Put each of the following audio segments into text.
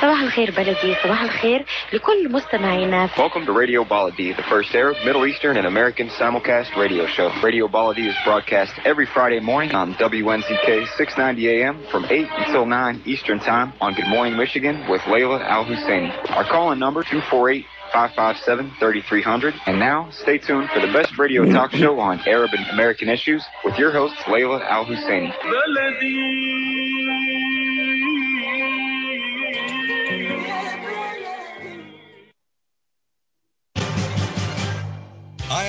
صباح الخير بلدي صباح الخير لكل مستمعينا Welcome to Radio Baladi, the first Arab, Middle Eastern, and American simulcast radio show. Radio Baladi is broadcast every Friday morning on WNZK 690 AM from 8 until 9 Eastern Time on Good Morning Michigan with Layla Al Husseini. Our call-in number 248 557 3300. And now, stay tuned for the best radio talk show on Arab and American issues with your host, Layla Al Husseini.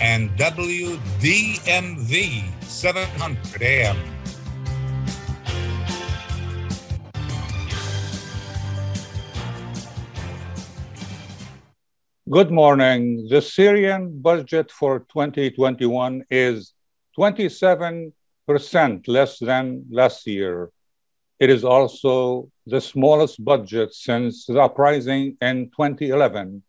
and WDMV 700 AM. Good morning. The Syrian budget for 2021 is 27% less than last year. It is also the smallest budget since the uprising in 2011.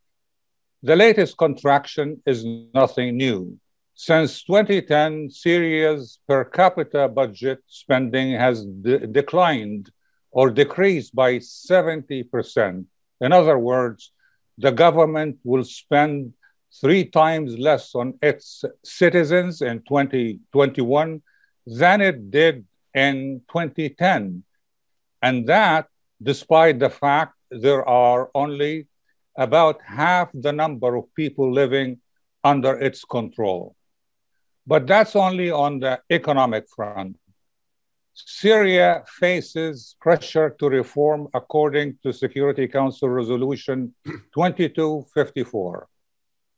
The latest contraction is nothing new. Since 2010, Syria's per capita budget spending has de- declined or decreased by 70%. In other words, the government will spend three times less on its citizens in 2021 than it did in 2010. And that despite the fact there are only about half the number of people living under its control. But that's only on the economic front. Syria faces pressure to reform according to Security Council Resolution 2254.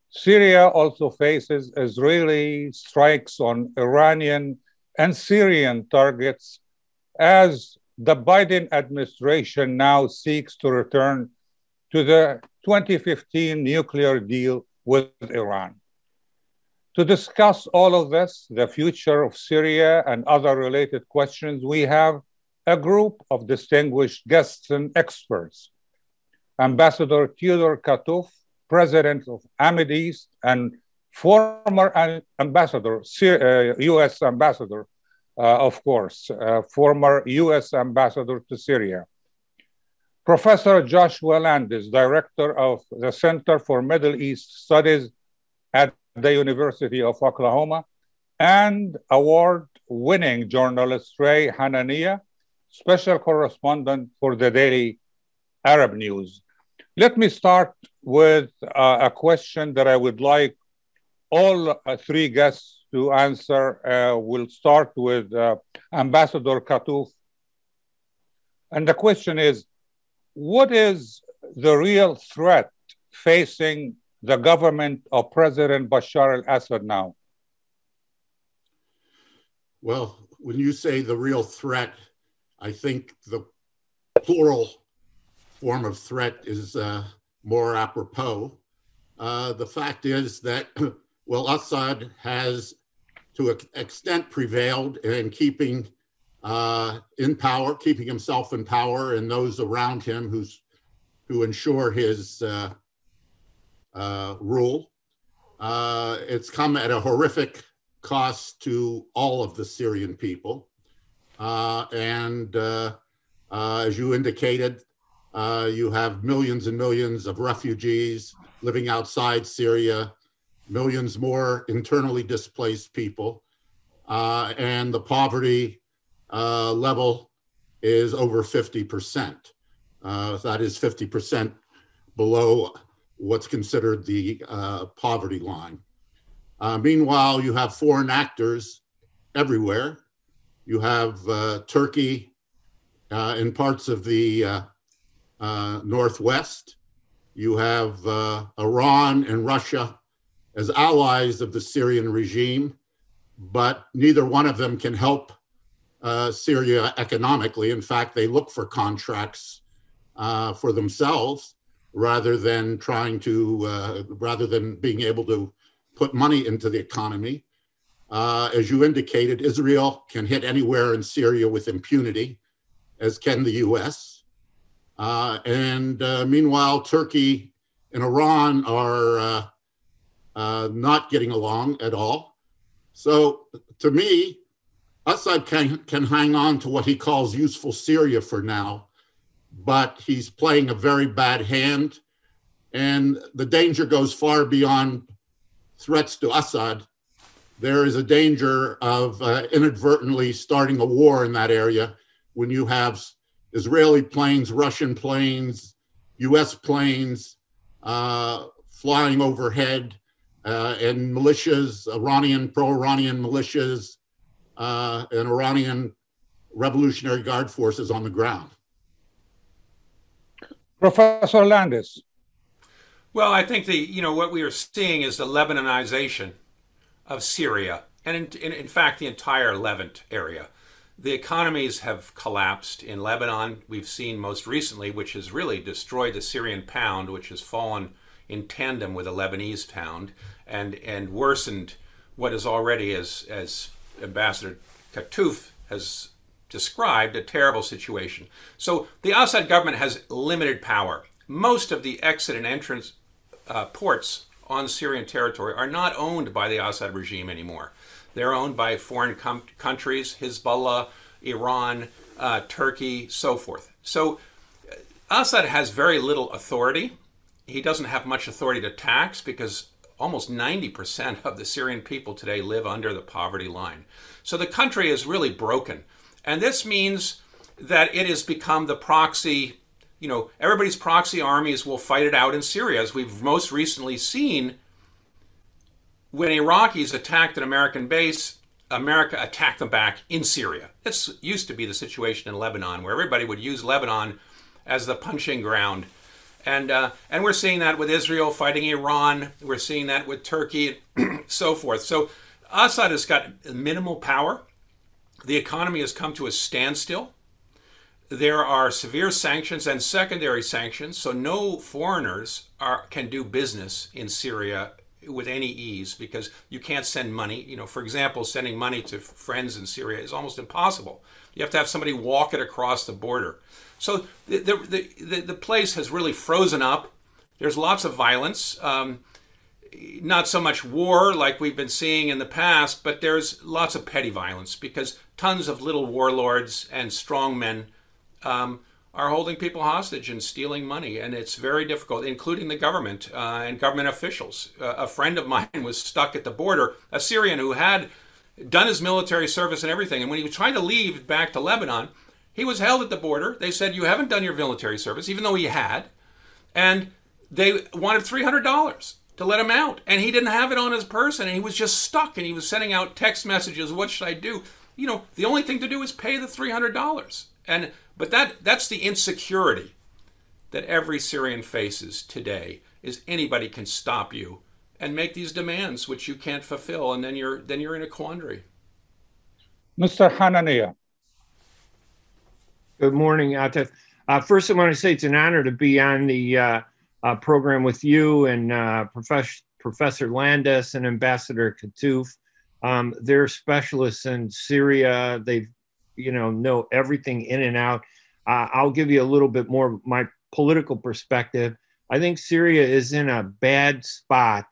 Syria also faces Israeli strikes on Iranian and Syrian targets as the Biden administration now seeks to return to the 2015 nuclear deal with Iran. To discuss all of this, the future of Syria, and other related questions, we have a group of distinguished guests and experts. Ambassador Theodore Kattouf, President of Amid and former ambassador, uh, US ambassador, uh, of course, uh, former US ambassador to Syria. Professor Joshua Landis, director of the Center for Middle East Studies at the University of Oklahoma, and award winning journalist Ray Hanania, special correspondent for the Daily Arab News. Let me start with uh, a question that I would like all uh, three guests to answer. Uh, we'll start with uh, Ambassador Kattouf. And the question is what is the real threat facing the government of President Bashar al Assad now? Well, when you say the real threat, I think the plural form of threat is uh, more apropos. Uh, the fact is that, well, Assad has to an extent prevailed in keeping uh, in power, keeping himself in power and those around him who's who ensure his uh, uh, rule. Uh, it's come at a horrific cost to all of the Syrian people. Uh, and uh, as you indicated, you have millions and millions of refugees living outside Syria, millions more internally displaced people, and the poverty uh, level is over 50%. Uh, that is 50% below what's considered the uh, poverty line. Uh, meanwhile, you have foreign actors everywhere. You have uh, Turkey in parts of the Northwest. You have Iran and Russia as allies of the Syrian regime, but neither one of them can help uh, Syria economically. In fact, they look for contracts uh, for themselves. rather than trying to, uh, rather than being able to put money into the economy. Uh, as you indicated, Israel can hit anywhere in Syria with impunity, as can the US. Uh, and uh, meanwhile, Turkey and Iran are not getting along at all. So to me, Assad can, can hang on to what he calls useful Syria for now, but he's playing a very bad hand. And the danger goes far beyond threats to Assad. There is a danger of uh, inadvertently starting a war in that area when you have Israeli planes, Russian planes, US planes uh, flying overhead, uh, and militias, Iranian, pro Iranian militias, uh, and Iranian Revolutionary Guard forces on the ground. Professor Landis. Well, I think the you know what we are seeing is the Lebanonization of Syria, and in, in, in fact the entire Levant area. The economies have collapsed in Lebanon. We've seen most recently, which has really destroyed the Syrian pound, which has fallen in tandem with the Lebanese pound and and worsened what is already, as as Ambassador Kattouf has described, a terrible situation. So the Assad government has limited power. Most of the exit and entrance uh, ports on Syrian territory are not owned by the Assad regime anymore. They're owned by foreign com- countries, Hezbollah, Iran, uh, Turkey, so forth. So uh, Assad has very little authority. He doesn't have much authority to tax because almost 90% of the Syrian people today live under the poverty line. So the country is really broken. And this means that it has become the proxy, you know, everybody's proxy armies will fight it out in Syria, as we've most recently seen when Iraqis attacked an American base. America attacked them back in Syria. This used to be the situation in Lebanon, where everybody would use Lebanon as the punching ground and uh, and we're seeing that with Israel fighting Iran. We're seeing that with Turkey, and so forth. So Assad has got minimal power. The economy has come to a standstill. There are severe sanctions and secondary sanctions, so no foreigners are, can do business in Syria with any ease because you can't send money. You know, for example, sending money to friends in Syria is almost impossible. You have to have somebody walk it across the border. So the, the, the, the place has really frozen up. There's lots of violence. Um, not so much war like we've been seeing in the past, but there's lots of petty violence because tons of little warlords and strongmen um, are holding people hostage and stealing money, and it's very difficult, including the government uh, and government officials. Uh, a friend of mine was stuck at the border, a Syrian who had done his military service and everything, and when he was trying to leave back to Lebanon, he was held at the border. They said, You haven't done your military service, even though he had. And they wanted $300 to let him out. And he didn't have it on his person. And he was just stuck. And he was sending out text messages What should I do? You know, the only thing to do is pay the $300. And but that that's the insecurity that every Syrian faces today is anybody can stop you and make these demands which you can't fulfill and then you're then you're in a quandary. Mr. Hanania. Good morning, Atif. Uh, first, I want to say it's an honor to be on the uh, uh, program with you and uh, Professor, Professor Landis and Ambassador Kattouf. Um, they're specialists in Syria. They, you know, know everything in and out. Uh, I'll give you a little bit more of my political perspective. I think Syria is in a bad spot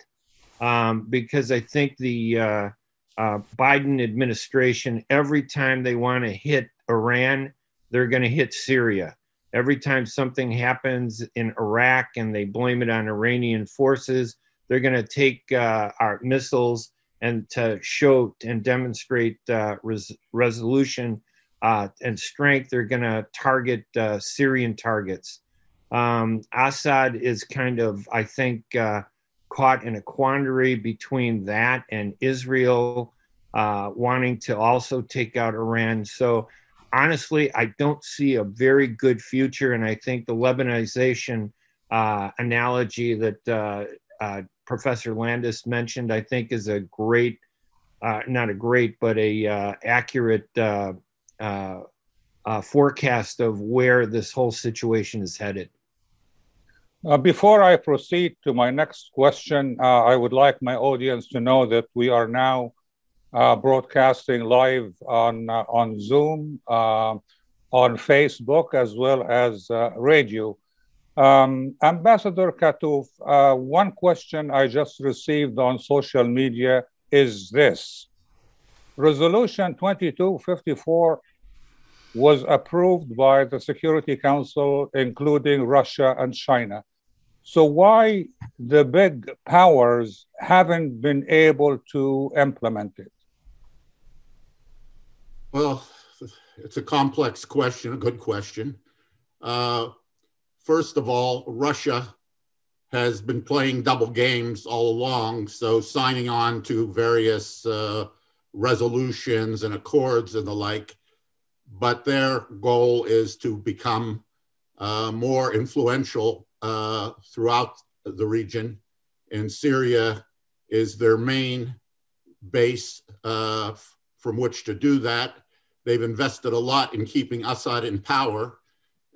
um, because I think the uh, Biden administration, every time they want to hit Iran, they're going to hit Syria. Every time something happens in Iraq and they blame it on Iranian forces, they're going to take uh, our missiles and to show and demonstrate uh, res- resolution uh, and strength, they're going to target uh, Syrian targets. Um, Assad is kind of, I think, uh, caught in a quandary between that and Israel uh, wanting to also take out Iran. So honestly, I don't see a very good future. And I think the Lebanization uh, analogy that uh, uh, Professor Landis mentioned, I think, is a great, uh, not a great, but a uh, accurate forecast of where this whole situation is headed. Uh, before I proceed to my next question, uh, I would like my audience to know that we are now uh, broadcasting live on uh, on Zoom, uh, on Facebook, as well as uh, radio. Um, Ambassador Katouf, one question I just received on social media is this: Resolution 2254 was approved by the Security Council, including Russia and China. So why the big powers haven't been able to implement it? Well, it's a complex question, a good question. Uh, first of all, Russia has been playing double games all along. So signing on to various uh, resolutions and accords and the like but their goal is to become uh, more influential uh, throughout the region. And Syria is their main base uh, from which to do that. They've invested a lot in keeping Assad in power.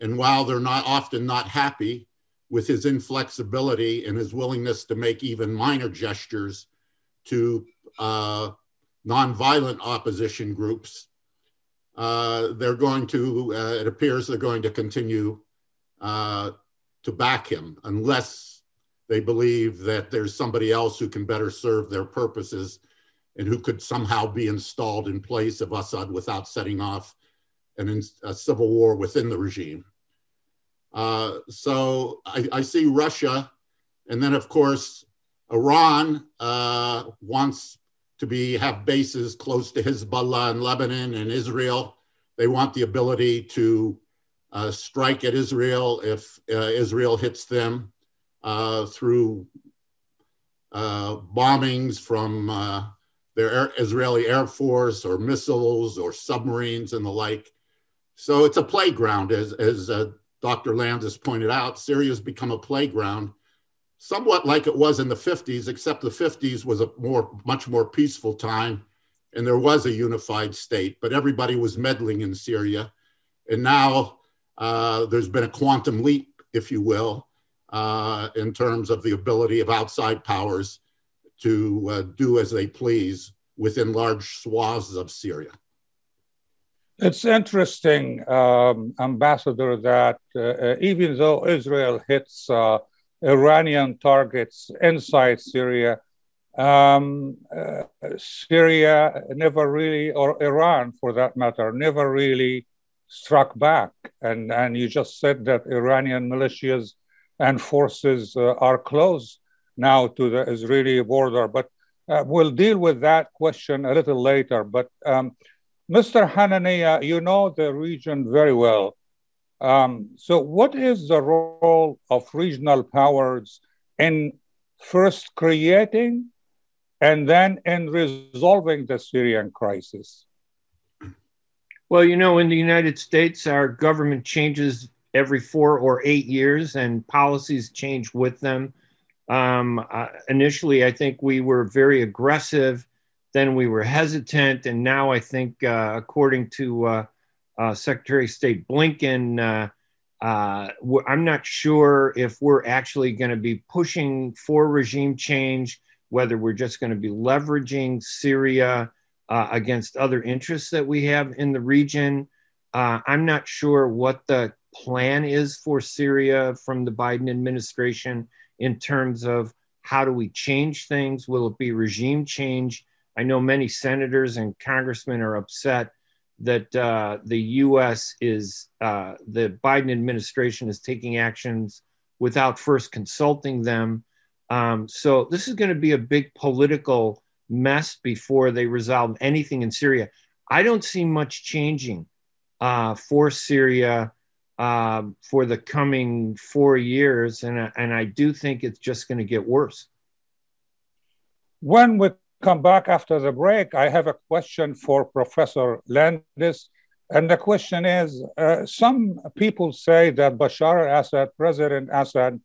And while they're not often not happy with his inflexibility and his willingness to make even minor gestures to uh, nonviolent opposition groups, uh, they're going to, uh, it appears they're going to continue uh, to back him unless they believe that there's somebody else who can better serve their purposes and who could somehow be installed in place of Assad without setting off an, a civil war within the regime. Uh, so I, I, see Russia, and then of course Iran uh, wants to be have bases close to Hezbollah in Lebanon and Israel. They want the ability to uh, strike at Israel if uh, Israel hits them uh, through uh, bombings from their Israeli Air Force or missiles or submarines and the like. So it's a playground, as, as uh, Dr. Landis pointed out. Syria has become a playground somewhat like it was in the 50s, except the 50s was a more, much more peaceful time and there was a unified state, but everybody was meddling in Syria. And now uh, there's been a quantum leap, if you will, uh, in terms of the ability of outside powers to uh, do as they please within large swaths of Syria. It's interesting, um, Ambassador, that uh, uh, even though Israel hits uh, Iranian targets inside Syria. Um, uh, Syria never really, or Iran for that matter, never really struck back. And, and you just said that Iranian militias and forces uh, are close now to the Israeli border. But uh, we'll deal with that question a little later. But um, Mr. Hanania, you know the region very well. Um, so, what is the role of regional powers in first creating and then in resolving the Syrian crisis? Well, you know, in the United States, our government changes every four or eight years, and policies change with them. Um, uh, initially, I think we were very aggressive. Then we were hesitant, and now I think, uh, according to uh, uh, Secretary of State Blinken. Uh, I'm not sure if we're actually going to be pushing for regime change, whether we're just going to be leveraging Syria against other interests that we have in the region. I'm not sure what the plan is for Syria from the Biden administration in terms of how do we change things? Will it be regime change? I know many senators and congressmen are upset that uh, the U.S. is uh, the Biden administration is taking actions without first consulting them. Um, so this is going to be a big political mess before they resolve anything in Syria. I don't see much changing uh, for Syria uh, for the coming four years, and and I do think it's just going to get worse. When we come back after the break, I have a question for Professor Landis. And the question is uh, some people say that Bashar Assad, President Assad,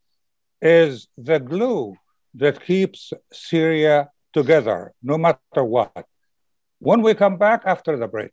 is the glue that keeps Syria together, no matter what. When we come back after the break.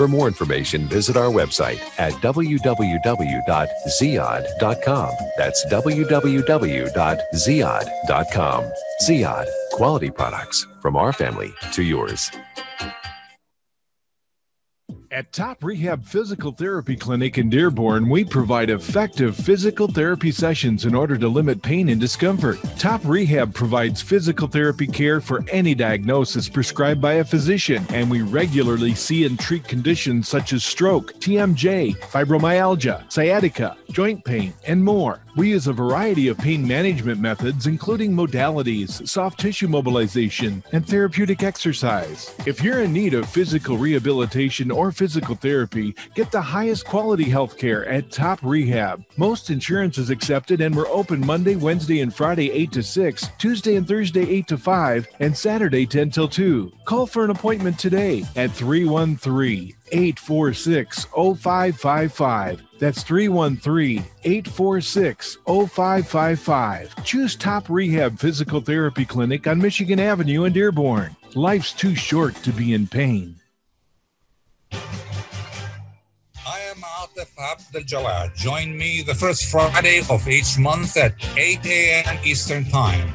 For more information, visit our website at www.ziyad.com. That's www.ziyad.com. Ziyad, quality products from our family to yours. At Top Rehab Physical Therapy Clinic in Dearborn, we provide effective physical therapy sessions in order to limit pain and discomfort. Top Rehab provides physical therapy care for any diagnosis prescribed by a physician, and we regularly see and treat conditions such as stroke, TMJ, fibromyalgia, sciatica, joint pain, and more. We use a variety of pain management methods, including modalities, soft tissue mobilization, and therapeutic exercise. If you're in need of physical rehabilitation or physical therapy, get the highest quality health care at Top Rehab. Most insurance is accepted, and we're open Monday, Wednesday, and Friday 8 to 6, Tuesday and Thursday 8 to 5, and Saturday 10 till 2. Call for an appointment today at 313 846 0555. That's 313 846 0555. Choose Top Rehab Physical Therapy Clinic on Michigan Avenue in Dearborn. Life's too short to be in pain. I am Atif Abdel Jawad. Join me the first Friday of each month at 8 a.m. Eastern Time.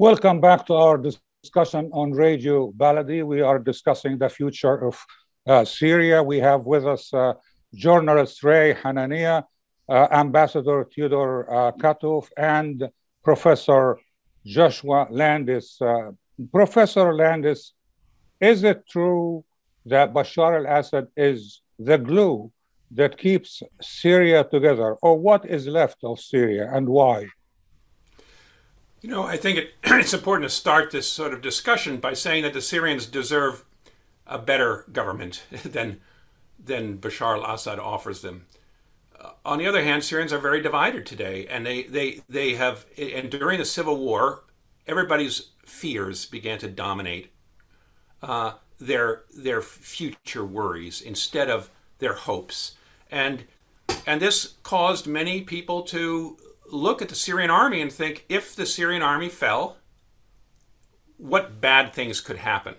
Welcome back to our discussion on Radio Baladi. We are discussing the future of uh, Syria. We have with us uh, journalist Ray Hanania, uh, Ambassador Theodore uh, Kattouf, and Professor Joshua Landis. Uh, Professor Landis, is it true that Bashar al Assad is the glue that keeps Syria together, or what is left of Syria and why? You know, I think it, it's important to start this sort of discussion by saying that the Syrians deserve a better government than than Bashar al-Assad offers them. Uh, on the other hand, Syrians are very divided today, and they they they have and during the civil war, everybody's fears began to dominate uh, their their future worries instead of their hopes, and and this caused many people to look at the Syrian army and think if the Syrian army fell, what bad things could happen.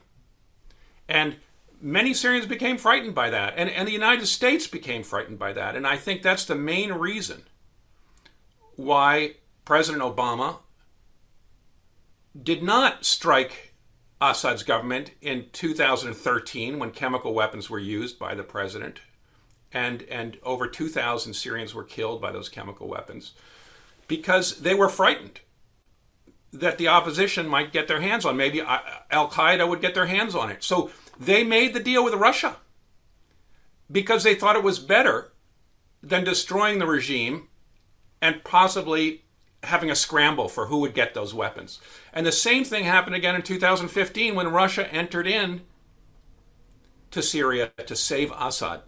And many Syrians became frightened by that, and, and the United States became frightened by that. And I think that's the main reason why President Obama did not strike Assad's government in 2013 when chemical weapons were used by the president, and, and over 2,000 Syrians were killed by those chemical weapons because they were frightened that the opposition might get their hands on. Maybe uh, Al Qaeda would get their hands on it. So they made the deal with Russia because they thought it was better than destroying the regime and possibly having a scramble for who would get those weapons. And the same thing happened again in 2015 when Russia entered in to Syria to save Assad.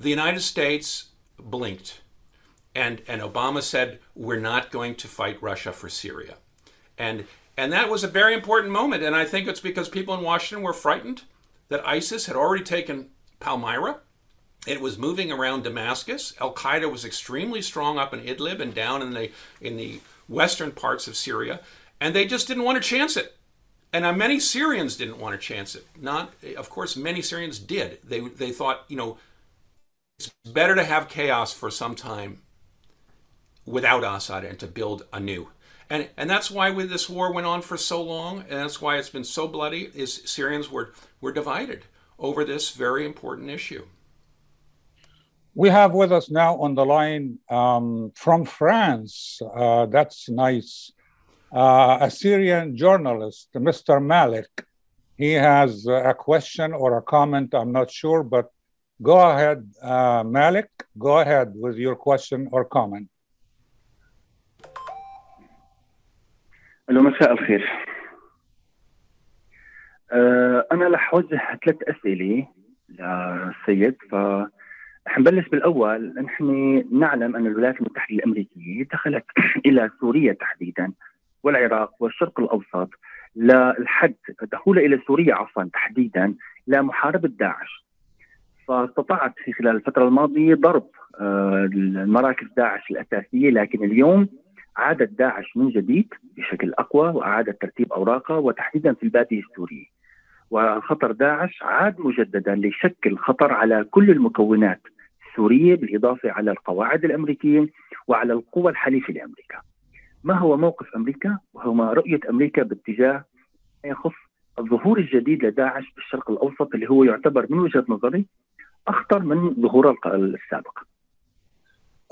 The United States blinked. And, and Obama said, We're not going to fight Russia for Syria. And, and that was a very important moment. And I think it's because people in Washington were frightened that ISIS had already taken Palmyra. It was moving around Damascus. Al Qaeda was extremely strong up in Idlib and down in the, in the western parts of Syria. And they just didn't want to chance it. And many Syrians didn't want to chance it. Not, of course, many Syrians did. They, they thought, you know, it's better to have chaos for some time without Assad and to build anew. And, and that's why with this war went on for so long, and that's why it's been so bloody, is Syrians were, were divided over this very important issue. We have with us now on the line um, from France, uh, that's nice, uh, a Syrian journalist, Mr. Malik. He has a question or a comment, I'm not sure, but go ahead, uh, Malik, go ahead with your question or comment. ألو مساء الخير. أه أنا رح أوجه ثلاث أسئلة للسيد فحنبلش بالأول. نحن نعلم أن الولايات المتحدة الأمريكية دخلت إلى سوريا تحديدا والعراق والشرق الأوسط للحد دخولها إلى سوريا عفوا تحديدا لمحاربة داعش. فاستطاعت في خلال الفترة الماضية ضرب المراكز داعش الأساسية لكن اليوم عادت داعش من جديد بشكل أقوى واعادت ترتيب اوراقها وتحديدا في الباديه السوريه. وخطر داعش عاد مجددا ليشكل خطر على كل المكونات السوريه بالإضافة على القواعد الأمريكية وعلى القوى الحليفة لأمريكا. ما هو موقف أمريكا وما رؤية أمريكا باتجاه ما يخص الظهور الجديد لداعش بالشرق الأوسط اللي هو يعتبر من وجهة نظري أخطر من ظهوره السابق.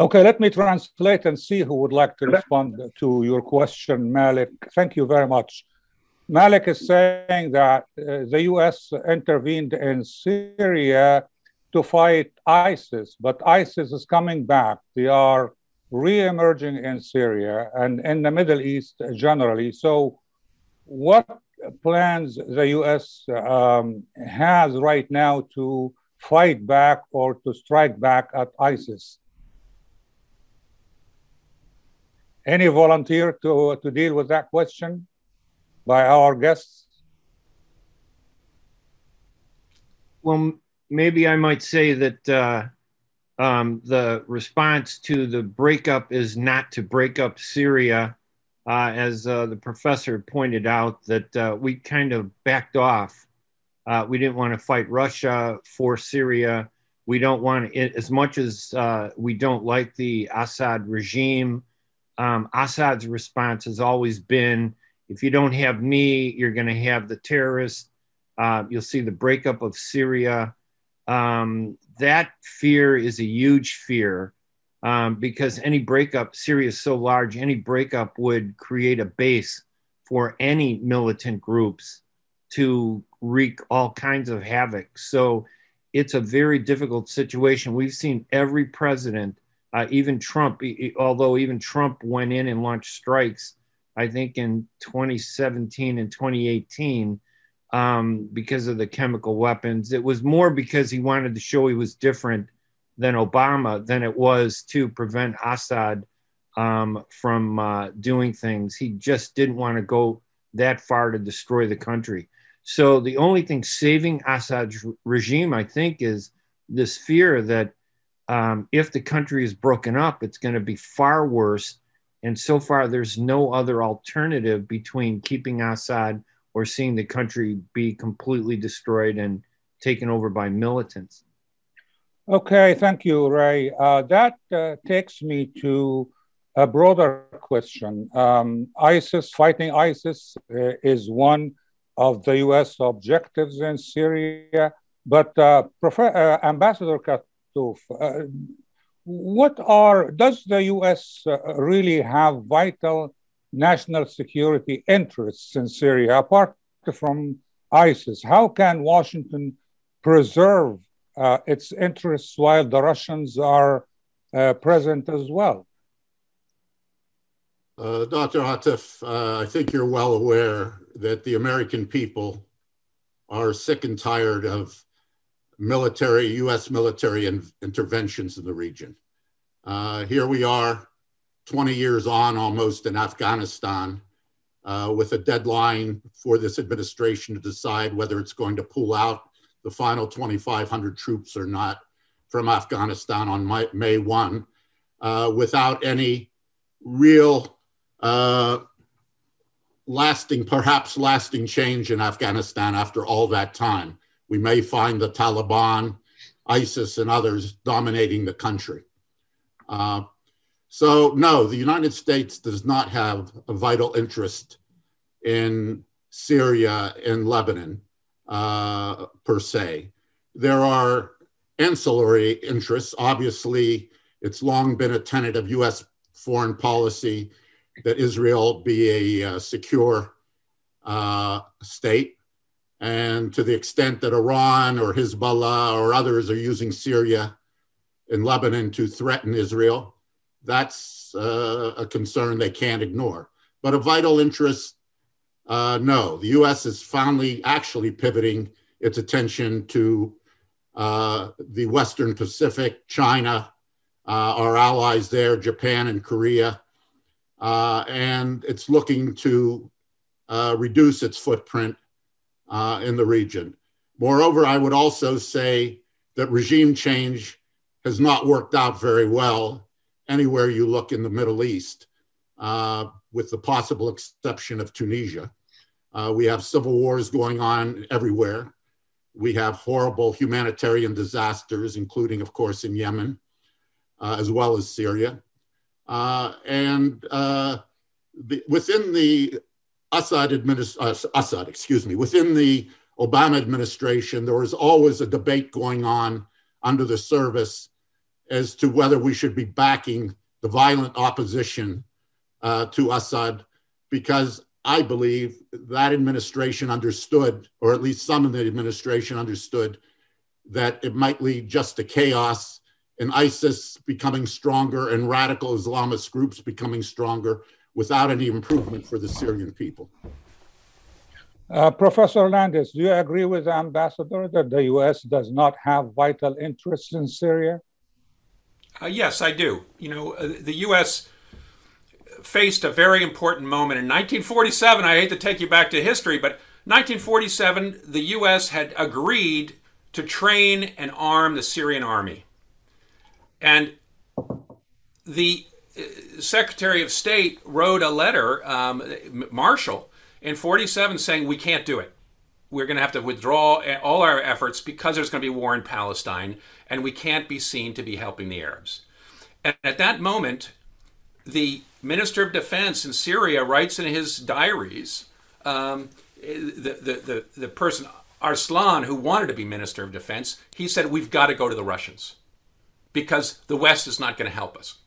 Okay, let me translate and see who would like to respond to your question, Malik. Thank you very much. Malik is saying that uh, the US intervened in Syria to fight ISIS, but ISIS is coming back. They are re-emerging in Syria and in the Middle East generally. So, what plans the US um, has right now to fight back or to strike back at ISIS? Any volunteer to, to deal with that question by our guests? Well, maybe I might say that uh, um, the response to the breakup is not to break up Syria, uh, as uh, the professor pointed out, that uh, we kind of backed off. Uh, we didn't want to fight Russia for Syria. We don't want as much as uh, we don't like the Assad regime um, Assad's response has always been if you don't have me, you're going to have the terrorists. Uh, you'll see the breakup of Syria. Um, that fear is a huge fear um, because any breakup, Syria is so large, any breakup would create a base for any militant groups to wreak all kinds of havoc. So it's a very difficult situation. We've seen every president uh, even Trump, although even Trump went in and launched strikes, I think in 2017 and 2018 um, because of the chemical weapons. It was more because he wanted to show he was different than Obama than it was to prevent Assad um, from uh, doing things. He just didn't want to go that far to destroy the country. So the only thing saving Assad's regime, I think, is this fear that um, if the country is broken up, it's going to be far worse. And so far, there's no other alternative between keeping Assad or seeing the country be completely destroyed and taken over by militants. Okay, thank you, Ray. Uh, that uh, takes me to a broader question. Um, ISIS, fighting ISIS, uh, is one of the US objectives in Syria. But uh, Prof- uh, Ambassador Kat- uh, what are, does the US uh, really have vital national security interests in Syria apart from ISIS? How can Washington preserve uh, its interests while the Russians are uh, present as well? Uh, Dr. Atif, uh, I think you're well aware that the American people are sick and tired of military, US military in, interventions in the region. Uh, here we are, 20 years on almost in Afghanistan, uh, with a deadline for this administration to decide whether it's going to pull out the final 2,500 troops or not from Afghanistan on May 1 uh, without any real uh, lasting, perhaps lasting change in Afghanistan after all that time. We may find the Taliban, ISIS, and others dominating the country. Uh, so, no, the United States does not have a vital interest in Syria and Lebanon uh, per se. There are ancillary interests. Obviously, it's long been a tenet of US foreign policy that Israel be a uh, secure uh, state. And to the extent that Iran or Hezbollah or others are using Syria and Lebanon to threaten Israel, that's uh, a concern they can't ignore. But a vital interest, uh, no. The US is finally actually pivoting its attention to uh, the Western Pacific, China, uh, our allies there, Japan and Korea, uh, and it's looking to uh, reduce its footprint uh, in the region. Moreover, I would also say that regime change has not worked out very well anywhere you look in the Middle East, uh, with the possible exception of Tunisia. Uh, we have civil wars going on everywhere. We have horrible humanitarian disasters, including, of course, in Yemen, uh, as well as Syria. Uh, and uh, the, within the Assad administration, uh, Assad, excuse me, within the Obama administration, there was always a debate going on under the service as to whether we should be backing the violent opposition uh, to Assad, because I believe that administration understood, or at least some in the administration understood, that it might lead just to chaos and ISIS becoming stronger and radical Islamist groups becoming stronger without any improvement for the Syrian people. Uh, Professor Landis, do you agree with the ambassador that the U.S. does not have vital interests in Syria? Uh, yes, I do. You know, uh, the U.S. faced a very important moment in 1947. I hate to take you back to history, but 1947, the U.S. had agreed to train and arm the Syrian army. And the Secretary of State wrote a letter, um, Marshall, in 47 saying we can't do it. We're going to have to withdraw all our efforts because there's going to be war in Palestine and we can't be seen to be helping the Arabs. And at that moment, the Minister of Defense in Syria writes in his diaries um, the, the, the, the person, Arslan, who wanted to be Minister of Defense, he said, We've got to go to the Russians because the West is not going to help us.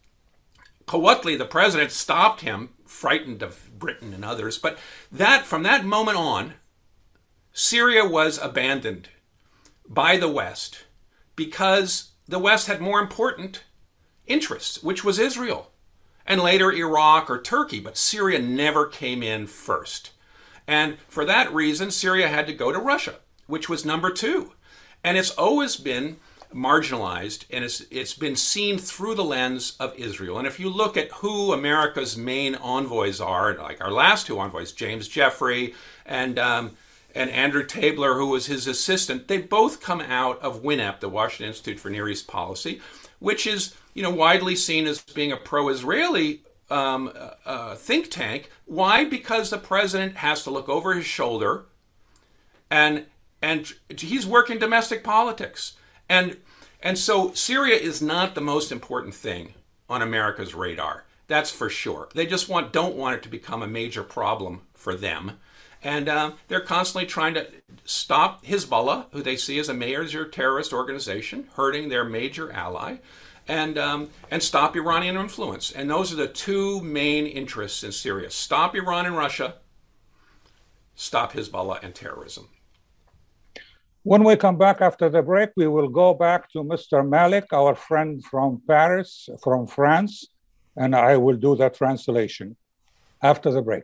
Quwatli, the president, stopped him, frightened of Britain and others. But that from that moment on, Syria was abandoned by the West because the West had more important interests, which was Israel and later Iraq or Turkey, but Syria never came in first. And for that reason, Syria had to go to Russia, which was number two. And it's always been marginalized and it's, it's been seen through the lens of Israel. And if you look at who America's main envoys are, like our last two envoys, James Jeffrey and, um, and Andrew Tabler, who was his assistant, they both come out of WINEP, the Washington Institute for Near East Policy, which is you know widely seen as being a pro-Israeli um, uh, uh think tank. Why? Because the president has to look over his shoulder, and and he's working domestic politics. And and so Syria is not the most important thing on America's radar. That's for sure. They just want don't want it to become a major problem for them. And uh, they're constantly trying to stop Hezbollah, who they see as a major terrorist organization, hurting their major ally, and, um, and stop Iranian influence. And those are the two main interests in Syria stop Iran and Russia, stop Hezbollah and terrorism. When we come back after the break, we will go back to Mr. Malik, our friend from Paris, from France, and I will do the translation. after the break.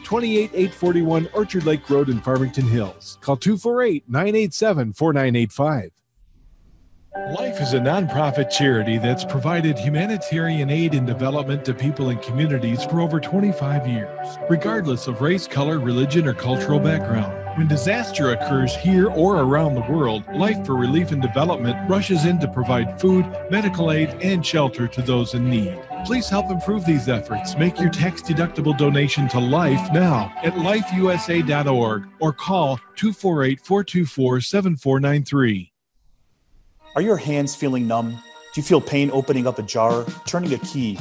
28841 Orchard Lake Road in Farmington Hills. Call 248 987 4985. Life is a nonprofit charity that's provided humanitarian aid and development to people and communities for over 25 years, regardless of race, color, religion, or cultural background. When disaster occurs here or around the world, Life for Relief and Development rushes in to provide food, medical aid, and shelter to those in need. Please help improve these efforts. Make your tax deductible donation to Life now at lifeusa.org or call 248 424 7493. Are your hands feeling numb? Do you feel pain opening up a jar, turning a key?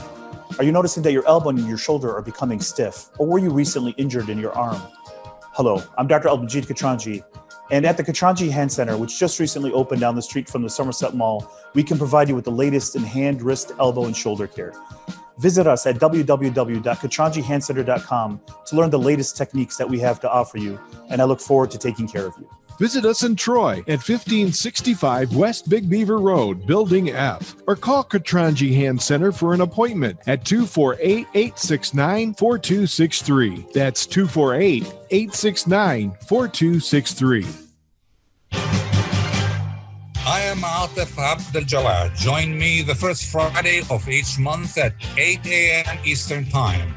Are you noticing that your elbow and your shoulder are becoming stiff? Or were you recently injured in your arm? Hello, I'm Dr. Albanjit Katranji, and at the Katranji Hand Center, which just recently opened down the street from the Somerset Mall, we can provide you with the latest in hand, wrist, elbow, and shoulder care. Visit us at www.katranjihandcenter.com to learn the latest techniques that we have to offer you, and I look forward to taking care of you. Visit us in Troy at 1565 West Big Beaver Road, Building F, or call Katranji Hand Center for an appointment at 248 869 4263. That's 248 869 4263. I am Atif Abdel Jawad. Join me the first Friday of each month at 8 a.m. Eastern Time.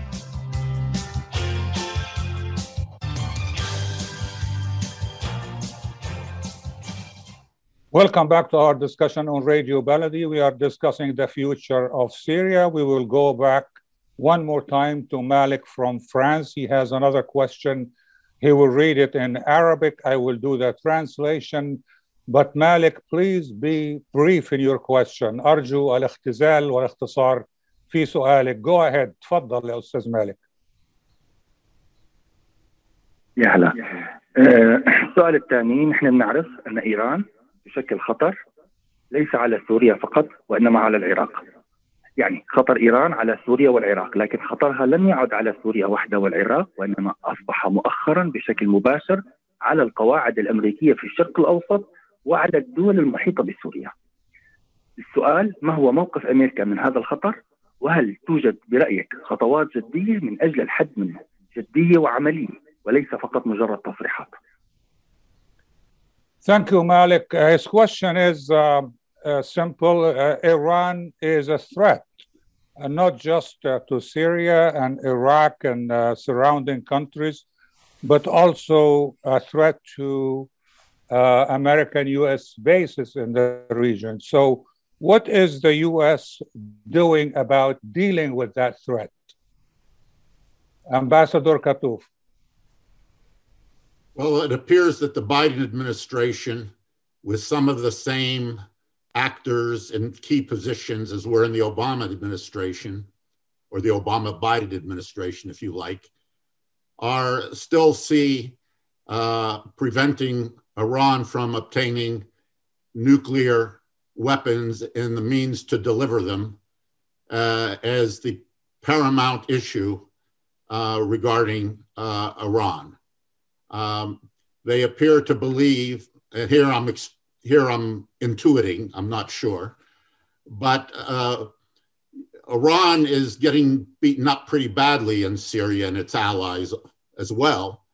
Welcome back to our discussion on Radio Baladi. We are discussing the future of Syria. We will go back one more time to Malik from France. He has another question. He will read it in Arabic. I will do the translation. But Malik, please be brief in your question. أرجو الاختزال والاختصار في سؤالك. Go ahead. تفضل يا أستاذ مالك. يا هلا آه، السؤال الثاني نحن بنعرف ان ايران تشكل خطر ليس على سوريا فقط وإنما على العراق. يعني خطر إيران على سوريا والعراق، لكن خطرها لم يعد على سوريا وحدها والعراق وإنما أصبح مؤخرا بشكل مباشر على القواعد الأمريكية في الشرق الأوسط وعلى الدول المحيطة بسوريا. السؤال ما هو موقف أمريكا من هذا الخطر؟ وهل توجد برأيك خطوات جدية من أجل الحد منه؟ جدية وعملية وليس فقط مجرد تصريحات. Thank you, Malik. Uh, his question is uh, uh, simple. Uh, Iran is a threat, uh, not just uh, to Syria and Iraq and surrounding countries, but also a threat to American U.S. bases in the region. So, what is the U.S. doing about dealing with that threat? Ambassador Kattouf. Well, it appears that the Biden administration, with some of the same actors in key positions as were in the Obama administration, or the Obama Biden administration, if you like, are still see uh, preventing Iran from obtaining nuclear weapons and the means to deliver them uh, as the paramount issue uh, regarding uh, Iran. Um, they appear to believe, and here I'm ex- here I'm intuiting, I'm not sure, but uh, Iran is getting beaten up pretty badly in Syria and its allies as well,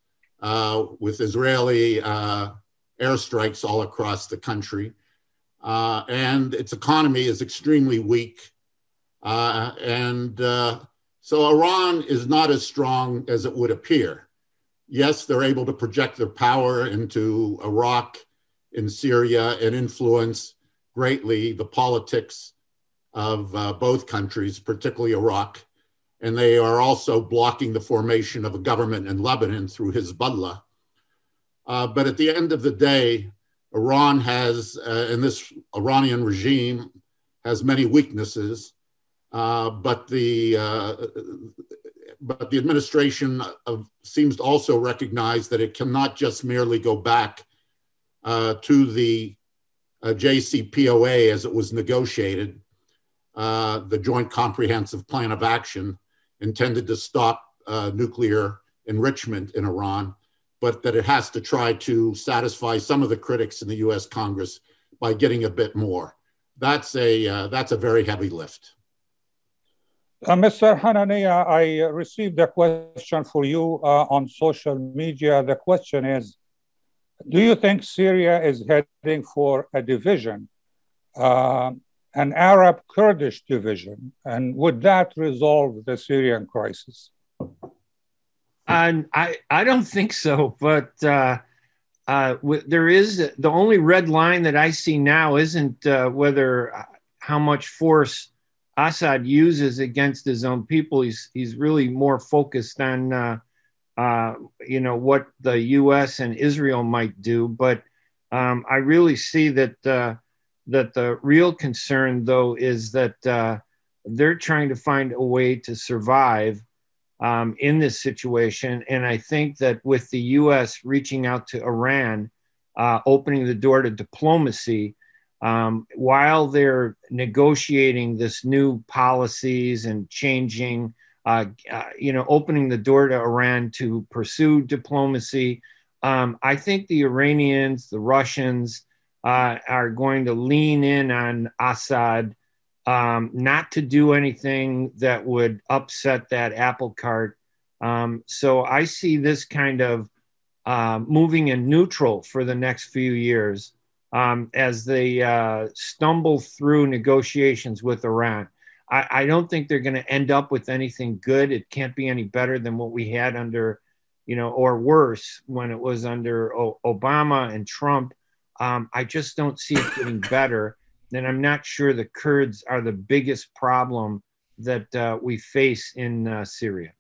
uh, with Israeli uh, airstrikes all across the country. Uh, and its economy is extremely weak. and so Iran is not as strong as it would appear. Yes, they're able to project their power into Iraq, in Syria, and influence greatly the politics of uh, both countries, particularly Iraq. And they are also blocking the formation of a government in Lebanon through Hezbollah. Uh, but at the end of the day, Iran has, uh, and this Iranian regime has many weaknesses, uh, but the uh, but the administration of, seems to also recognize that it cannot just merely go back uh, to the uh, JCPOA as it was negotiated, uh, the Joint Comprehensive Plan of Action intended to stop uh, nuclear enrichment in Iran, but that it has to try to satisfy some of the critics in the US Congress by getting a bit more. That's a, uh, that's a very heavy lift. Uh, Mr. Hanania, I received a question for you uh, on social media. The question is Do you think Syria is heading for a division, uh, an Arab Kurdish division? And would that resolve the Syrian crisis? I, I don't think so, but uh, uh, there is the only red line that I see now isn't uh, whether how much force Assad uses against his own people. He's he's really more focused on uh, uh, you know what the U.S. and Israel might do. But um, I really see that uh, that the real concern, though, is that uh, they're trying to find a way to survive um, in this situation. And I think that with the U.S. reaching out to Iran, uh, opening the door to diplomacy um, while they're negotiating this new policies and changing, uh, uh, you know, opening the door to Iran to pursue diplomacy, um, I think the Iranians, the Russians, uh, are going to lean in on Assad um, not to do anything that would upset that apple cart. Um, so I see this kind of uh, moving in neutral for the next few years um, as they uh, stumble through negotiations with Iran. I, I don't think they're going to end up with anything good. It can't be any better than what we had under, you know, or worse when it was under o- Obama and Trump. Um, I just don't see it getting better. And I'm not sure the Kurds are the biggest problem that uh, we face in uh, Syria.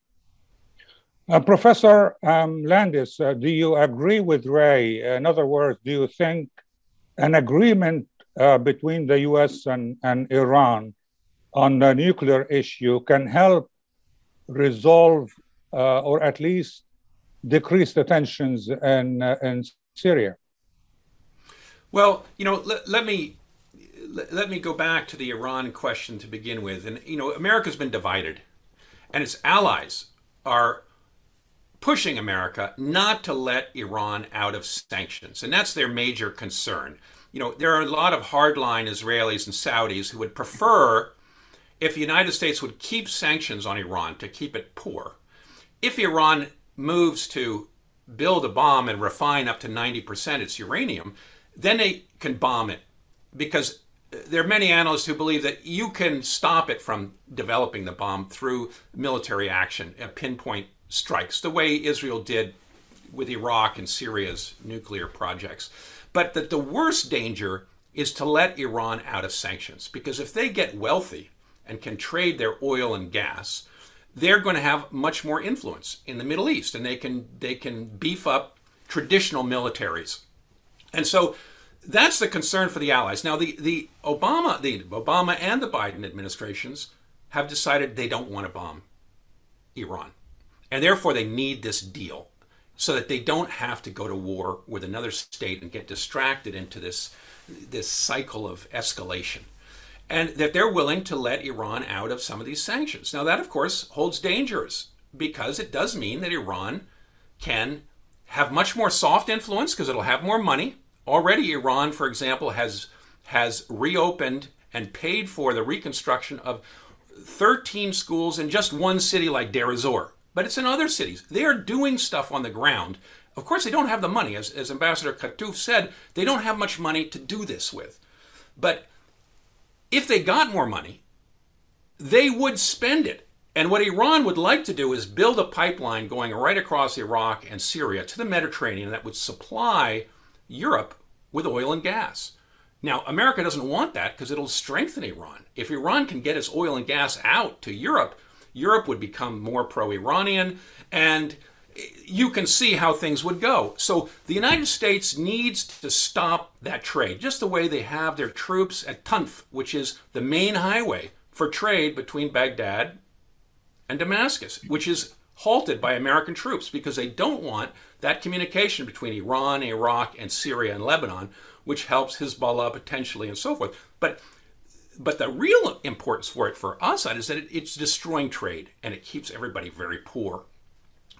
Uh, Professor um, Landis, uh, do you agree with Ray? In other words, do you think an agreement uh, between the US and, and Iran on the nuclear issue can help resolve uh, or at least decrease the tensions in, uh, in Syria? Well, you know, let, let me let, let me go back to the Iran question to begin with. And you know, America's been divided, and its allies are pushing America not to let Iran out of sanctions. And that's their major concern. You know, there are a lot of hardline Israelis and Saudis who would prefer if the United States would keep sanctions on Iran to keep it poor. If Iran moves to build a bomb and refine up to 90% its uranium, then they can bomb it because there are many analysts who believe that you can stop it from developing the bomb through military action, a pinpoint strikes, the way Israel did with Iraq and Syria's nuclear projects. But that the worst danger is to let Iran out of sanctions, because if they get wealthy and can trade their oil and gas, they're going to have much more influence in the Middle East, and they can they can beef up traditional militaries. And so that's the concern for the allies. Now, the, the Obama, the Obama and the Biden administrations have decided they don't want to bomb Iran, and therefore they need this deal so that they don't have to go to war with another state and get distracted into this this cycle of escalation, and that they're willing to let Iran out of some of these sanctions. Now, that of course holds dangers because it does mean that Iran can have much more soft influence because it'll have more money Already, Iran, for example, has has reopened and paid for the reconstruction of 13 schools in just one city like Deir. But it's in other cities. They are doing stuff on the ground. Of course, they don't have the money. As, as Ambassador Kattouf said, they don't have much money to do this with. But if they got more money, they would spend it And what Iran would like to do is build a pipeline going right across Iraq and Syria to the Mediterranean that would supply Europe with oil and gas. Now, America doesn't want that because it'll strengthen Iran. If Iran can get its oil and gas out to Europe, Europe would become more pro Iranian, and you can see how things would go. So the United States needs to stop that trade, just the way they have their troops at Tanf, which is the main highway for trade between Baghdad and Damascus, which is halted by American troops because they don't want that communication between Iran, Iraq, and Syria and Lebanon, which helps Hezbollah potentially and so forth. But but the real importance for it for Assad is that it, it's destroying trade and it keeps everybody very poor.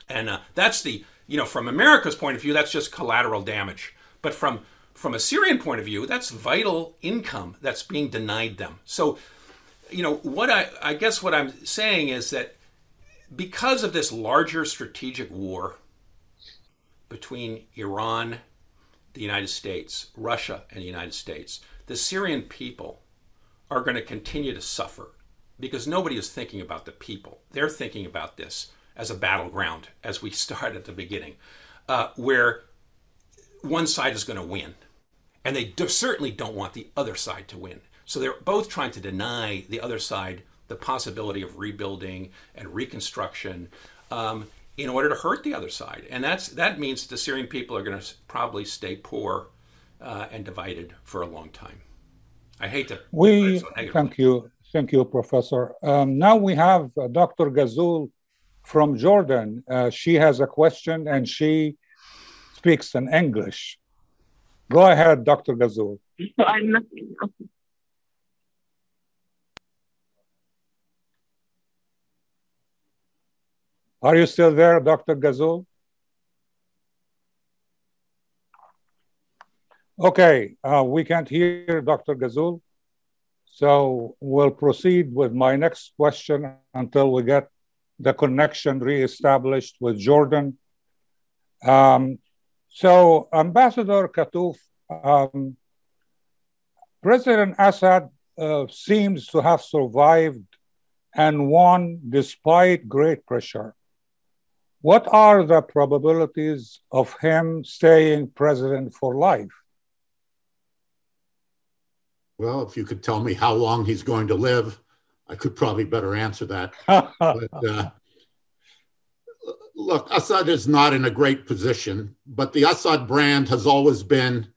And uh, that's the you know from America's point of view, that's just collateral damage. But from from a Syrian point of view, that's vital income that's being denied them. So, you know, what I, I guess what I'm saying is that because of this larger strategic war between Iran, the United States, Russia, and the United States, the Syrian people are going to continue to suffer because nobody is thinking about the people. They're thinking about this as a battleground, as we start at the beginning, uh, where one side is going to win. And they do, certainly don't want the other side to win. So they're both trying to deny the other side the possibility of rebuilding and reconstruction um, in order to hurt the other side. And that's that means the Syrian people are going to probably stay poor uh, and divided for a long time. I hate to. We so thank you, thank you, Professor. Um, now we have uh, Dr. Ghazul from Jordan. Uh, she has a question and she speaks in English. Go ahead, Dr. Ghazul. So I'm not. Are you still there, Dr. Ghazul? Okay, uh, we can't hear Dr. Ghazul. So we'll proceed with my next question until we get the connection reestablished with Jordan. Um, so, Ambassador Kattouf, um, President Assad uh, seems to have survived and won despite great pressure. What are the probabilities of him staying president for life? Well, if you could tell me how long he's going to live, I could probably better answer that. but, uh, look, Assad is not in a great position, but the Assad brand has always been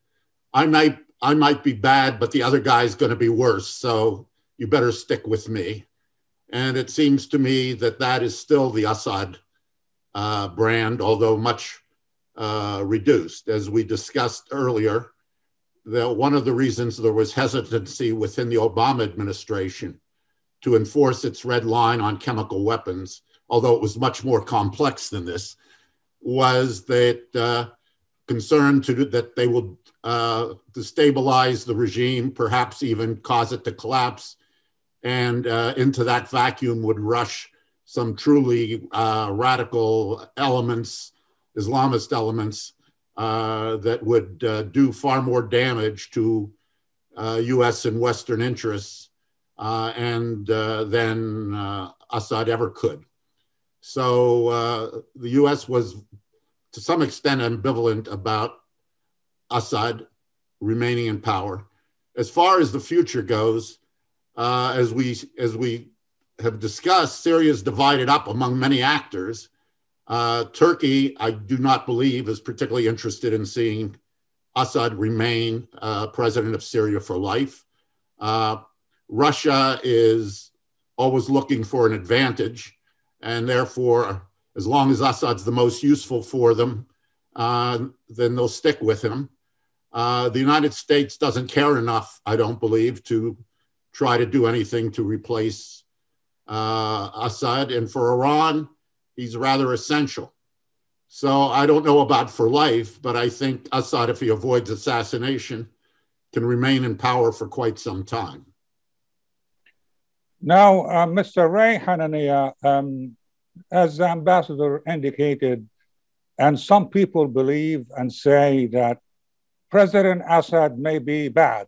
I might I might be bad, but the other guy's going to be worse. So you better stick with me. And it seems to me that that is still the Assad uh, brand, although much uh, reduced. As we discussed earlier, that one of the reasons there was hesitancy within the Obama administration to enforce its red line on chemical weapons, although it was much more complex than this, was that uh, concern to that they will uh, destabilize the regime, perhaps even cause it to collapse, and uh, into that vacuum would rush some truly uh, radical elements, Islamist elements, uh, that would uh, do far more damage to US uh, and Western interests uh, and than Assad ever could. So the US was to some extent ambivalent about Assad remaining in power. As far as the future goes, as we as we have discussed, Syria is divided up among many actors uh, Turkey, I do not believe, is particularly interested in seeing Assad remain uh, president of Syria for life. Uh, Russia is always looking for an advantage, and therefore, as long as Assad's the most useful for them, uh, then they'll stick with him. Uh, the United States doesn't care enough, I don't believe, to try to do anything to replace uh, Assad. And for Iran, he's rather essential. So I don't know about for life, but I think Assad, if he avoids assassination, can remain in power for quite some time. Now, uh, Mr. Ray Hanania, um, as the ambassador indicated, and some people believe and say that President Assad may be bad,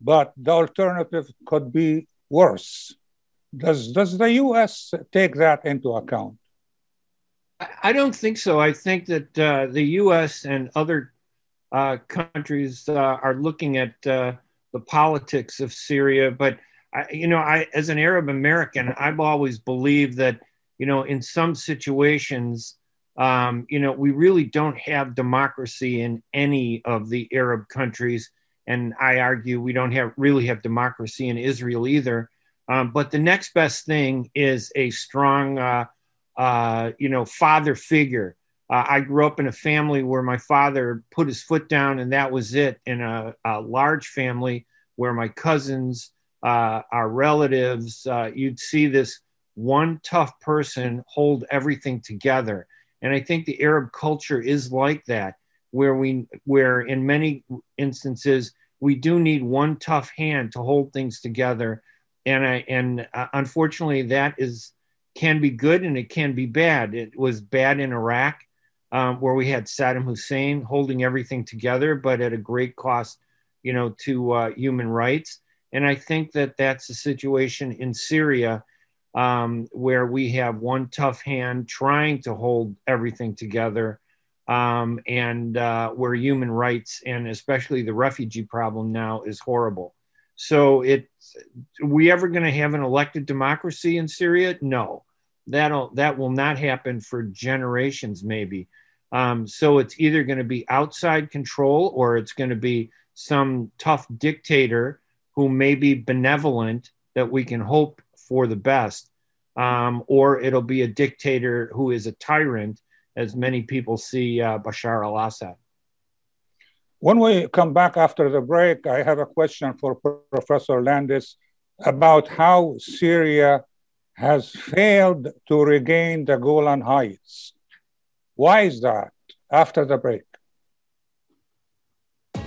but the alternative could be worse. Does, does the US take that into account? I don't think so. I think that uh, the U.S. and other uh, countries uh, are looking at uh, the politics of Syria. But I, you know, I, as an Arab American, I've always believed that you know, in some situations, um, you know, we really don't have democracy in any of the Arab countries, and I argue we don't have really have democracy in Israel either. Um, but the next best thing is a strong uh, uh, you know, father figure. Uh, I grew up in a family where my father put his foot down and that was it. In a, a large family where my cousins, uh, our relatives, uh, you'd see this one tough person hold everything together. And I think the Arab culture is like that, where we, where in many instances we do need one tough hand to hold things together. And I, and uh, unfortunately, that is can be good and it can be bad. It was bad in Iraq, um, where we had Saddam Hussein holding everything together, but at a great cost, you know, to uh, human rights. And I think that that's the situation in Syria, um, where we have one tough hand trying to hold everything together, um, and uh, where human rights and especially the refugee problem now is horrible. So it we ever going to have an elected democracy in Syria? No, that'll that will not happen for generations, maybe. Um, so it's either going to be outside control or it's going to be some tough dictator who may be benevolent that we can hope for the best, um, or it'll be a dictator who is a tyrant, as many people see uh, Bashar al-Assad. When we come back after the break, I have a question for Professor Landis about how Syria has failed to regain the Golan Heights. Why is that? After the break.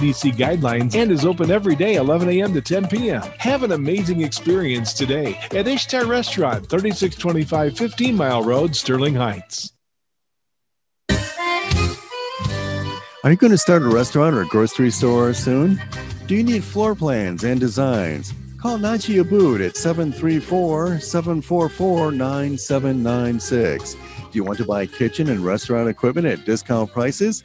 CDC guidelines and is open every day 11 a.m. to 10 p.m. Have an amazing experience today at Ishtar Restaurant, 3625 15 Mile Road, Sterling Heights. Are you going to start a restaurant or a grocery store soon? Do you need floor plans and designs? Call Najee Abood at 734 744 9796. Do you want to buy kitchen and restaurant equipment at discount prices?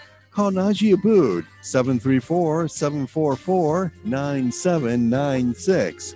Call Najee Abood 734 744 9796.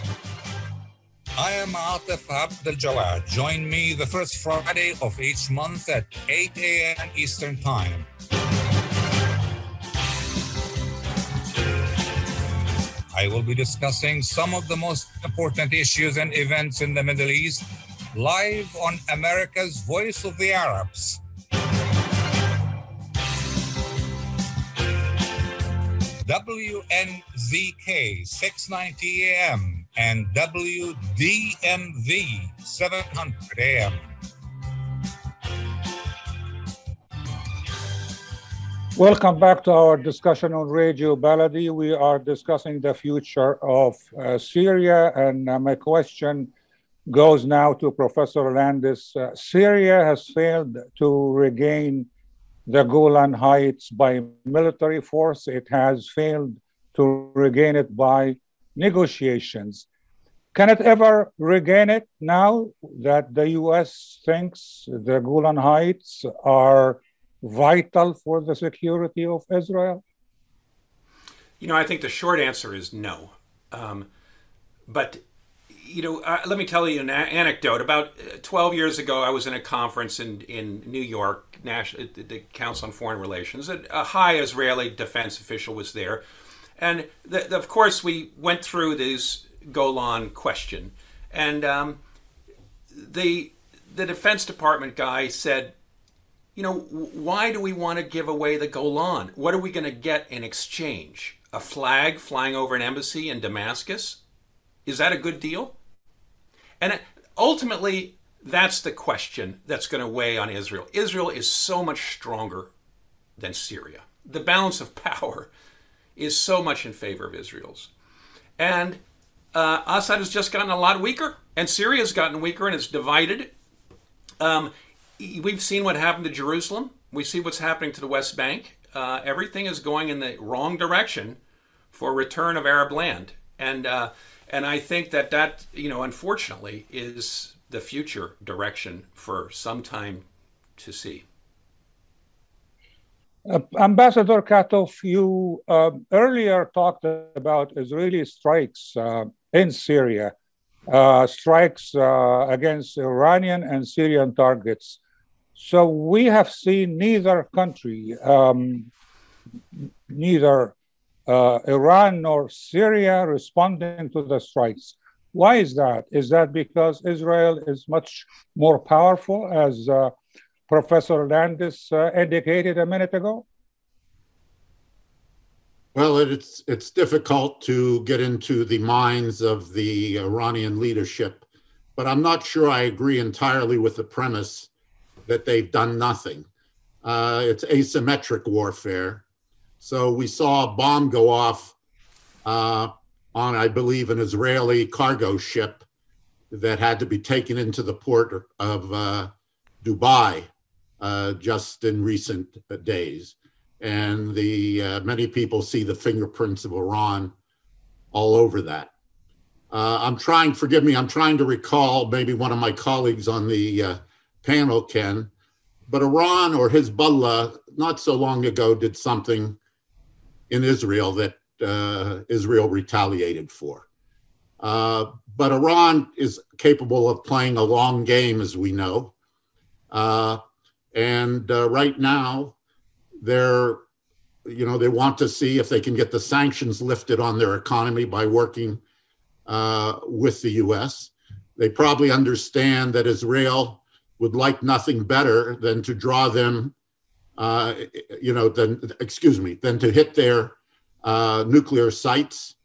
I am Atif Abdel Jawad. Join me the first Friday of each month at 8 a.m. Eastern Time. I will be discussing some of the most important issues and events in the Middle East live on America's Voice of the Arabs. WNZK 690 AM and WDMV 700 AM. Welcome back to our discussion on Radio Baladi. We are discussing the future of uh, Syria, and uh, my question goes now to Professor Landis. Uh, Syria has failed to regain the Golan Heights by military force, it has failed to regain it by negotiations. Can it ever regain it now that the US thinks the Golan Heights are vital for the security of Israel? You know, I think the short answer is no. Um, but, you know, uh, let me tell you an a- anecdote. About uh, 12 years ago, I was in a conference in, in New York, National, the Council on Foreign Relations. A high Israeli defense official was there. And the, the, of course, we went through this Golan question. And um, the, the Defense Department guy said, you know, why do we want to give away the Golan? What are we going to get in exchange? A flag flying over an embassy in Damascus? Is that a good deal? And ultimately, that's the question that's going to weigh on Israel. Israel is so much stronger than Syria. The balance of power is so much in favor of Israel's. And uh, Assad has just gotten a lot weaker, and Syria's gotten weaker and it's divided. Um, we've seen what happened to Jerusalem. We see what's happening to the West Bank. Uh, everything is going in the wrong direction for return of Arab land, and uh, and I think that that you know unfortunately is the future direction for some time to see. Uh, Ambassador Kattouf, you uh, earlier talked about Israeli strikes uh, in Syria, uh, strikes uh, against Iranian and Syrian targets. So we have seen neither country, um, neither uh, Iran nor Syria, responding to the strikes. Why is that? Is that because Israel is much more powerful, as Professor Landis uh, indicated a minute ago? Well, it's it's difficult to get into the minds of the Iranian leadership, but I'm not sure I agree entirely with the premise that they've done nothing. Uh, it's asymmetric warfare. So we saw a bomb go off uh, on, I believe, an Israeli cargo ship that had to be taken into the port of uh, Dubai uh, just in recent days. And the uh, many people see the fingerprints of Iran all over that. Uh, I'm trying, forgive me, I'm trying to recall maybe one of my colleagues on the uh, panel Ken, but Iran or Hezbollah not so long ago did something in Israel that uh, Israel retaliated for. Uh, but Iran is capable of playing a long game, as we know. Uh, and uh, right now, they're, you know, they want to see if they can get the sanctions lifted on their economy by working uh, with the U.S. They probably understand that Israel would like nothing better than to draw them, uh, you know, than, excuse me, than to hit their uh, nuclear sites.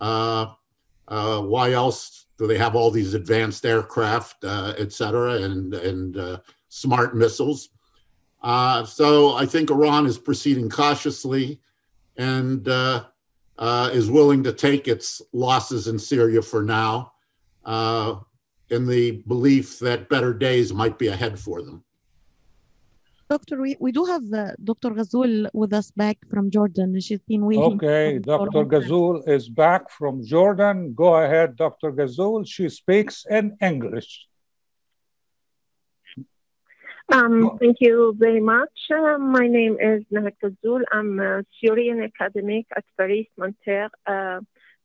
Uh, uh, why else do they have all these advanced aircraft, et cetera, and, and smart missiles? Uh, so I think Iran is proceeding cautiously and is willing to take its losses in Syria for now in the belief that better days might be ahead for them. Doctor, we, we do have uh, Dr. Ghazul with us back from Jordan. She's been waiting. Okay, Dr. Ghazul is back from Jordan. Go ahead, Dr. Ghazul. She speaks in English. Um, thank you very much. Uh, my name is Nahad Ghazul. I'm a Syrian academic at Paris Nanterre, uh,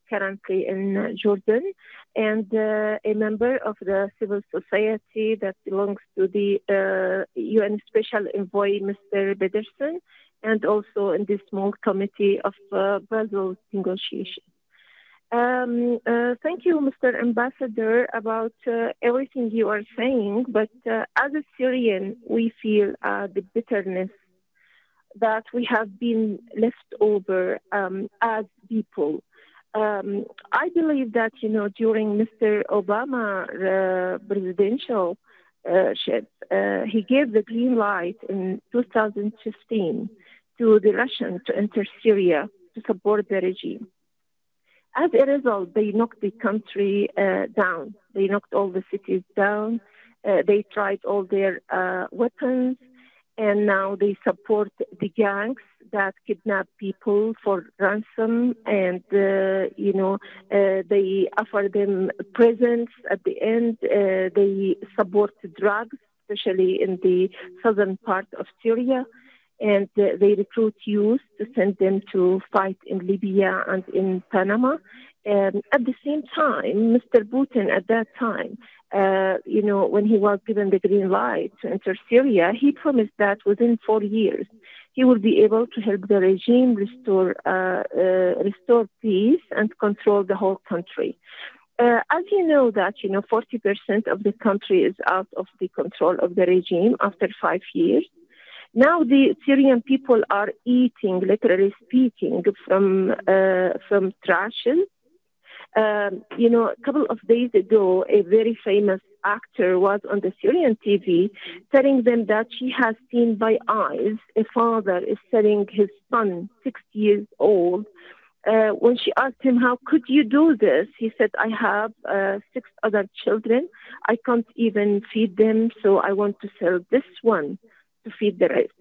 currently in Jordan and uh, a member of the civil society that belongs to the uh, UN Special Envoy, Mr. Pedersen, and also in the small committee of uh, Brussels negotiations. Um, uh, thank you, Mr. Ambassador, about uh, everything you are saying. But uh, as a Syrian, we feel uh, the bitterness that we have been left over um, as people. Um, I believe that you know during Mr. Obama uh, presidential uh, ship, he gave the green light in 2015 to the Russians to enter Syria to support the regime as a result, they knocked the country uh, down. They knocked all the cities down. Uh, they tried all their uh, weapons, and now they support the gangs that kidnap people for ransom, and uh, you know uh, they offer them presents at the end. Uh, they support drugs, especially in the southern part of Syria and uh, they recruit youth to send them to fight in Libya and in Panama. And at the same time, Mr. Putin at that time, uh, you know, when he was given the green light to enter Syria, he promised that within four years he would be able to help the regime restore uh, uh restore peace and control the whole country. Uh, as you know that you know 40% of the country is out of the control of the regime after five years now the Syrian people are eating, literally speaking, from uh, from trashes. Um, you know, a couple of days ago, a very famous actor was on the Syrian TV telling them that she has seen by eyes a father is selling his son, six years old. Uh, when she asked him, How could you do this? He said, I have uh, six other children. I can't even feed them, so I want to sell this one to feed the rest.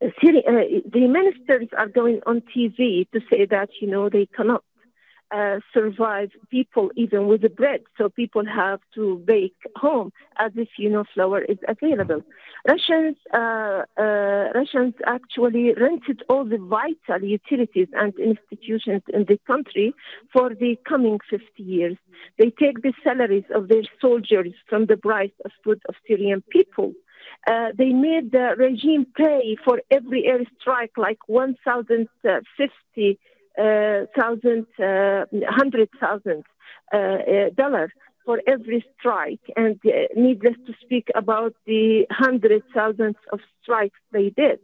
Uh, the ministers are going on TV to say that you know they cannot uh, survive people even with the bread, so people have to bake home as if you know flour is available. Russians uh, uh, Russians actually rented all the vital utilities and institutions in the country for the coming 50 years. They take the salaries of their soldiers from the price of food of Syrian people uh, they made the regime pay for every airstrike like 1,050 uh, uh, hundred thousand uh, uh, dollars for every strike, and uh, needless to speak about the hundred thousands of strikes they did.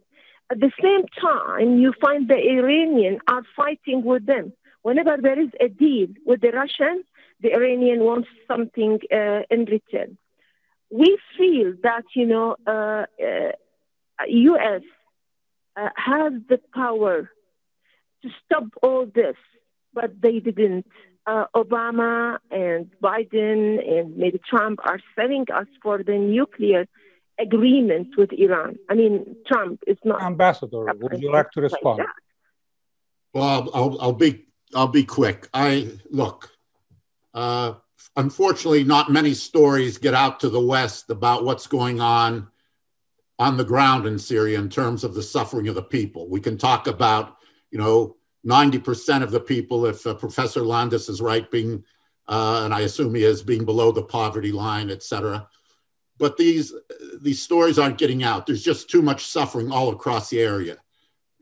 At the same time, you find the Iranian are fighting with them. Whenever there is a deal with the Russians, the Iranian wants something in return we feel that you know uh, uh, U.S. Uh, has the power to stop all this, but they didn't. Uh, Obama and Biden and maybe Trump are selling us for the nuclear agreement with Iran. I mean, Trump is not. Ambassador, would you like to respond? Like well, I'll, I'll, be I'll be quick. I look. Uh, unfortunately, not many stories get out to the West about what's going on on the ground in Syria in terms of the suffering of the people. We can talk about, you know, 90% of the people, if uh, Professor Landis is right, being, uh, and I assume he is, being below the poverty line, et cetera. But these, these stories aren't getting out. There's just too much suffering all across the area.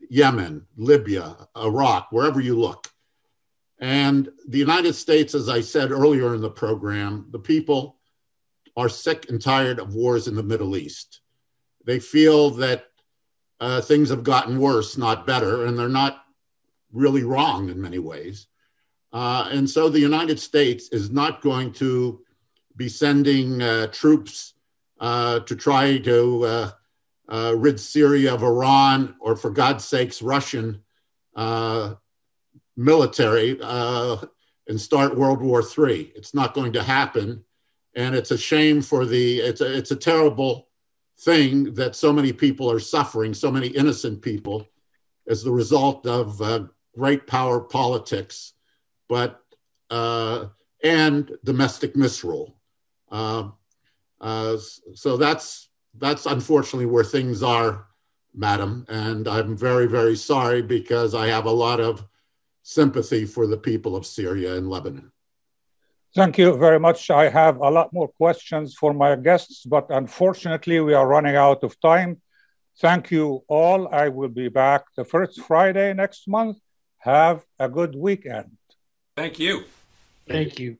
Yemen, Libya, Iraq, wherever you look. And the United States, as I said earlier in the program, the people are sick and tired of wars in the Middle East. They feel that uh, things have gotten worse, not better, and they're not really wrong in many ways. Uh, and so the United States is not going to be sending uh, troops uh, to try to uh, uh, rid Syria of Iran or, for God's sakes, Russian military uh, and start World War III. It's not going to happen, and it's a shame for the. It's a it's a terrible thing that so many people are suffering, so many innocent people, as the result of uh, great power politics, but uh, and domestic misrule. Uh, uh, so that's that's unfortunately where things are, madam, and I'm very very sorry because I have a lot of sympathy for the people of Syria and Lebanon. Thank you very much. I have a lot more questions for my guests, but unfortunately, we are running out of time. Thank you all. I will be back the first Friday next month. Have a good weekend. Thank you. Thank you.